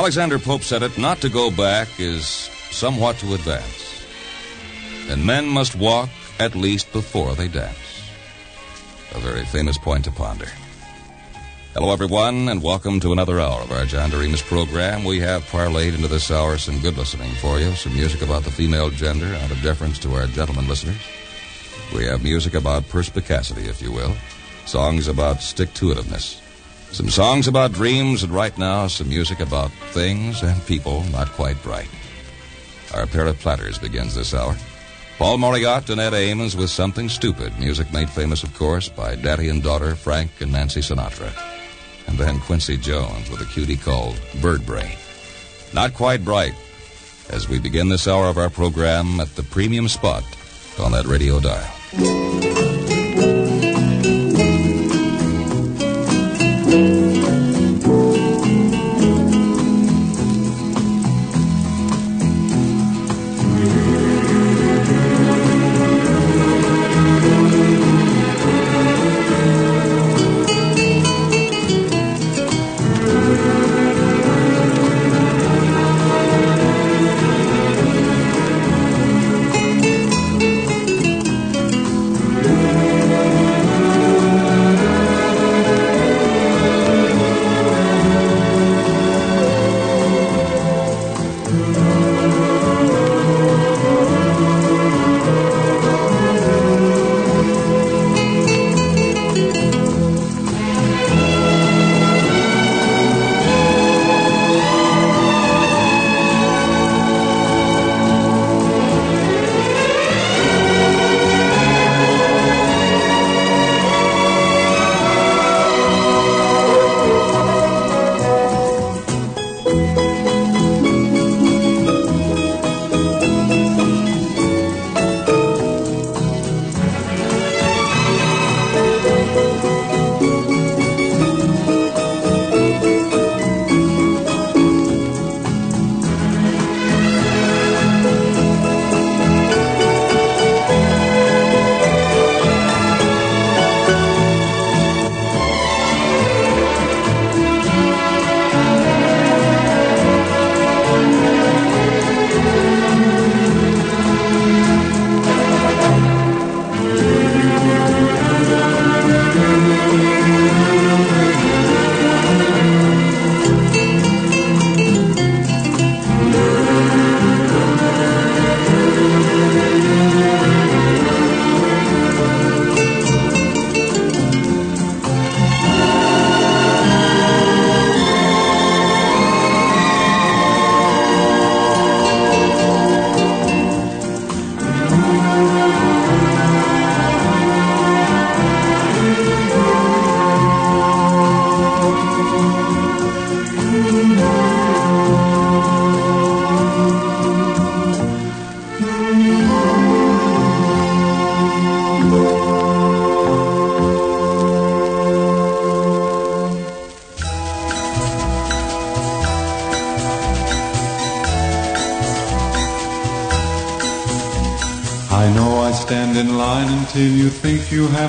Alexander Pope said it not to go back is somewhat to advance. And men must walk at least before they dance. A very famous point to ponder. Hello, everyone, and welcome to another hour of our John Doremus program. We have parlayed into this hour some good listening for you, some music about the female gender out of deference to our gentlemen listeners. We have music about perspicacity, if you will, songs about stick to itiveness, some songs about dreams, and right now, some music about things and people not quite bright. Our pair of platters begins this hour. Paul Mauriat and Ed Ames with Something Stupid, music made famous, of course, by daddy and daughter Frank and Nancy Sinatra. And then Quincy Jones with a cutie called Bird Brain. Not quite bright, as we begin this hour of our program at the premium spot on that radio dial.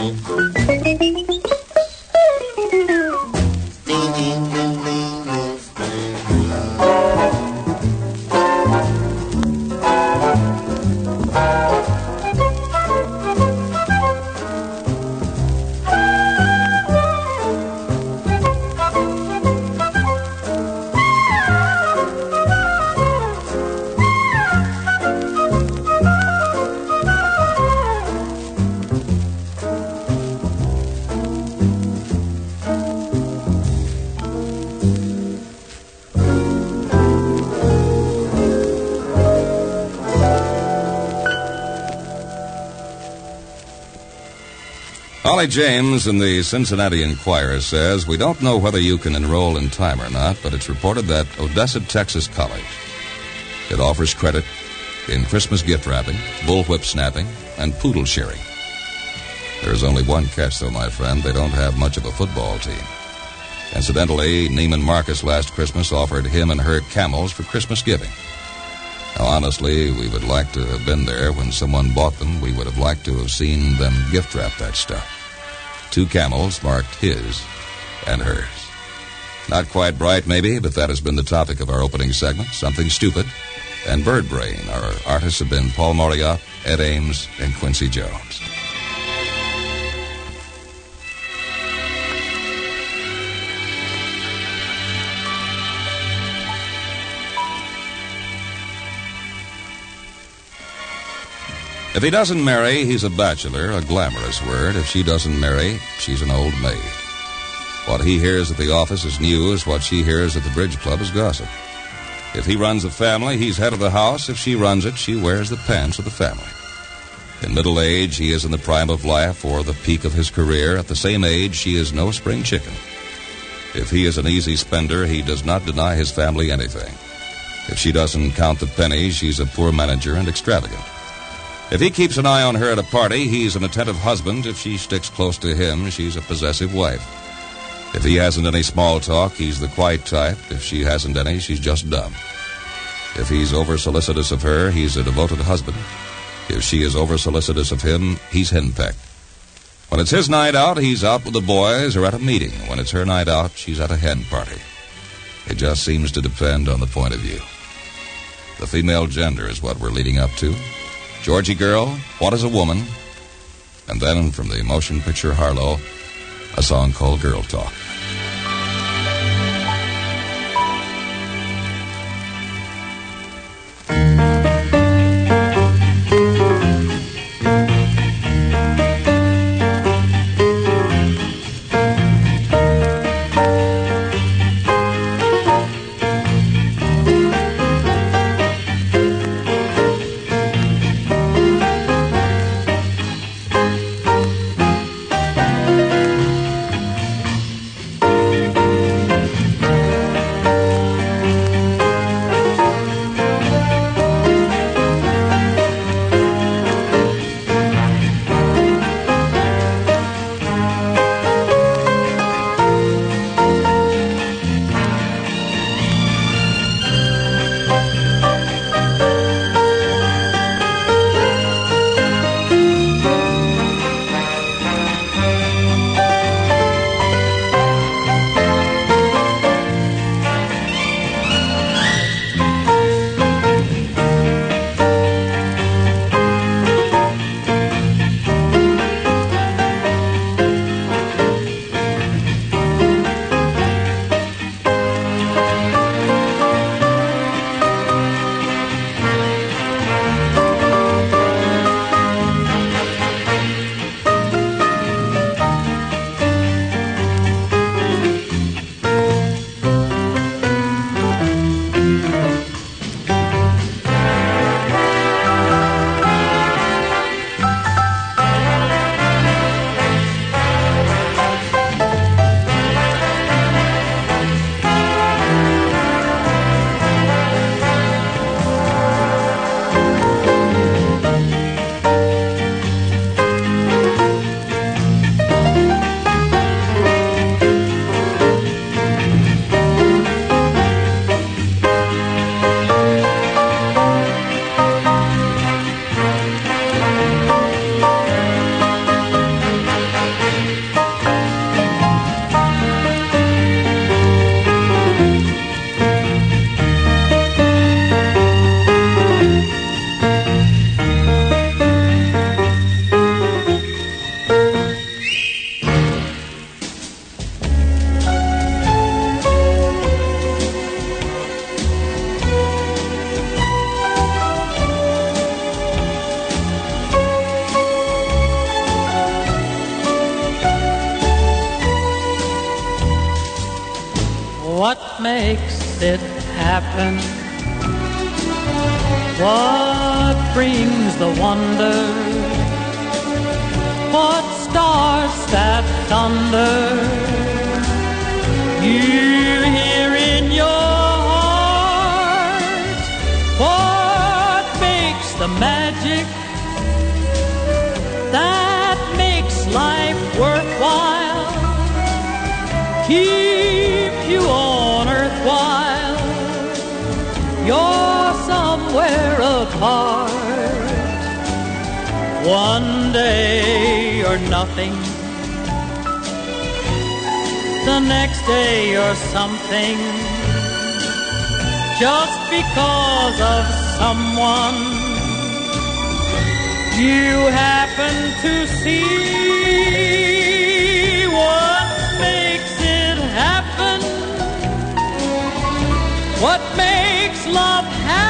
you. Holly James in the Cincinnati Enquirer says, We don't know whether you can enroll in time or not, but it's reported that Odessa, Texas College. It offers credit in Christmas gift wrapping, bullwhip snapping, and poodle shearing. There's only one catch, though, my friend. They don't have much of a football team. Incidentally, Neiman Marcus last Christmas offered him and her camels for Christmas giving. Now, honestly, we would like to have been there when someone bought them. We would have liked to have seen them gift wrap that stuff. Two camels marked his and hers. Not quite bright, maybe, but that has been the topic of our opening segment. Something stupid. And Bird Brain. Our artists have been Paul Mauriat, Ed Ames, and Quincy Jones. If he doesn't marry, he's a bachelor, a glamorous word. If she doesn't marry, she's an old maid. What he hears at the office is news. What she hears at the bridge club is gossip. If he runs the family, he's head of the house. If she runs it, she wears the pants of the family. In middle age, he is in the prime of life or the peak of his career. At the same age, she is no spring chicken. If he is an easy spender, he does not deny his family anything. If she doesn't count the pennies, she's a poor manager and extravagant. If he keeps an eye on her at a party, he's an attentive husband. If she sticks close to him, she's a possessive wife. If he hasn't any small talk, he's the quiet type. If she hasn't any, she's just dumb. If he's over solicitous of her, he's a devoted husband. If she is over solicitous of him, he's henpecked. When it's his night out, he's out with the boys or at a meeting. When it's her night out, she's at a hen party. It just seems to depend on the point of view. The female gender is what we're leading up to. Georgie Girl, What is a Woman? And then from the motion picture Harlow, a song called Girl Talk. Makes it happen? What brings the wonder? What stars that thunder? You hear in your heart. What makes the magic that makes life worthwhile? Keep heart. One day you're nothing. The next day you're something. Just because of someone you happen to see. What makes it happen? What makes love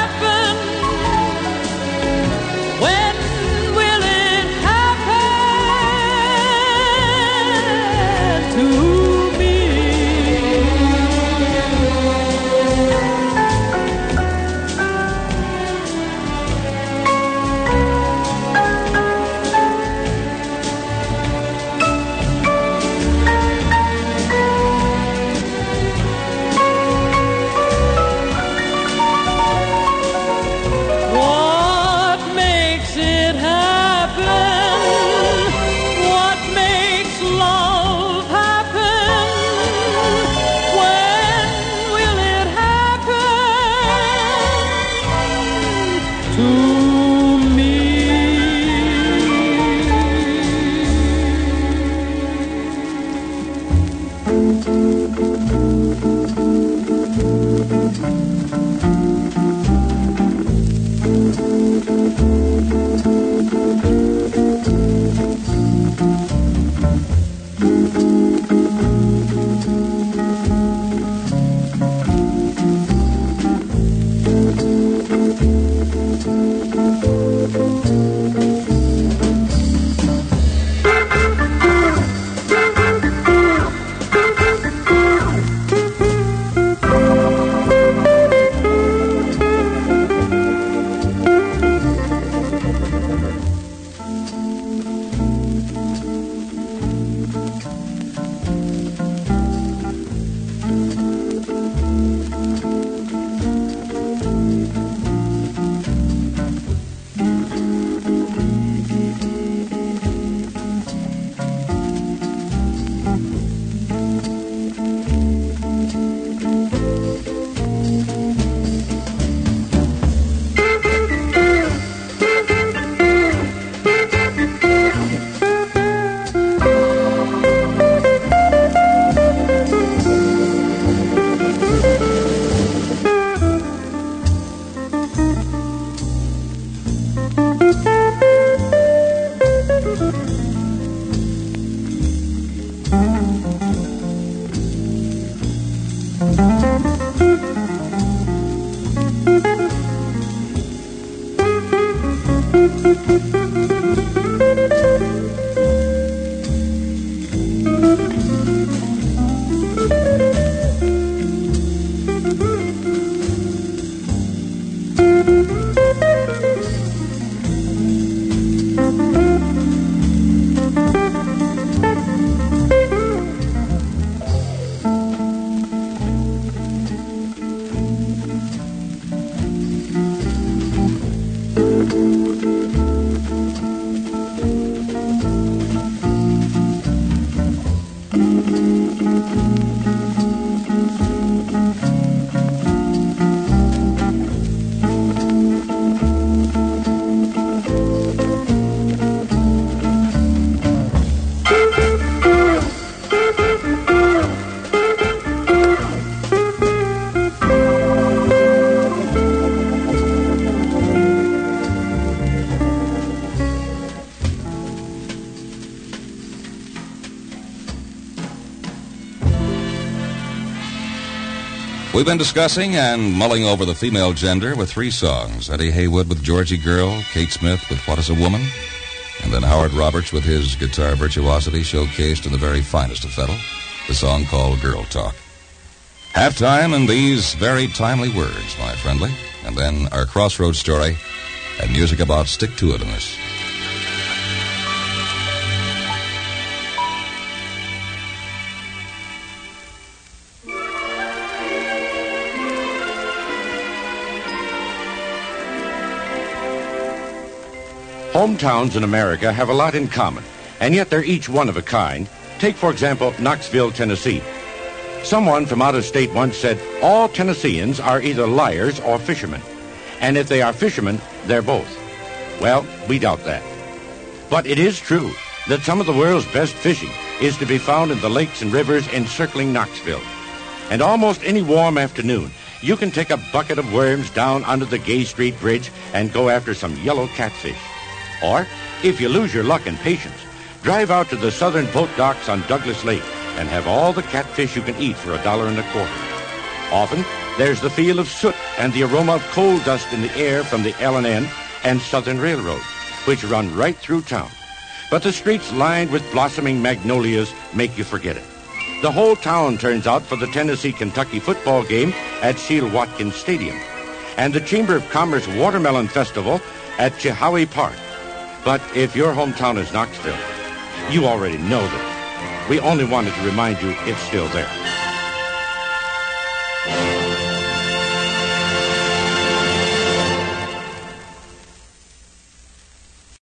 We've been discussing and mulling over the female gender with three songs Eddie Heywood with Georgie Girl, Kate Smith with What is a Woman, and then Howard Roberts with his guitar virtuosity showcased in the very finest of fiddle, the song called Girl Talk. Halftime and these very timely words, my friendly, and then our crossroads story and music about stick to itiveness. Hometowns in America have a lot in common, and yet they're each one of a kind. Take, for example, Knoxville, Tennessee. Someone from out of state once said, All Tennesseans are either liars or fishermen. And if they are fishermen, they're both. Well, we doubt that. But it is true that some of the world's best fishing is to be found in the lakes and rivers encircling Knoxville. And almost any warm afternoon, you can take a bucket of worms down under the Gay Street Bridge and go after some yellow catfish. Or, if you lose your luck and patience, drive out to the southern boat docks on Douglas Lake and have all the catfish you can eat for a dollar and a quarter. Often, there's the feel of soot and the aroma of coal dust in the air from the L&N and Southern Railroad, which run right through town. But the streets lined with blossoming magnolias make you forget it. The whole town turns out for the Tennessee-Kentucky football game at Shields Watkins Stadium and the Chamber of Commerce Watermelon Festival at Chilhowee Park. But if your hometown is Knoxville, you already know that. We only wanted to remind you it's still there.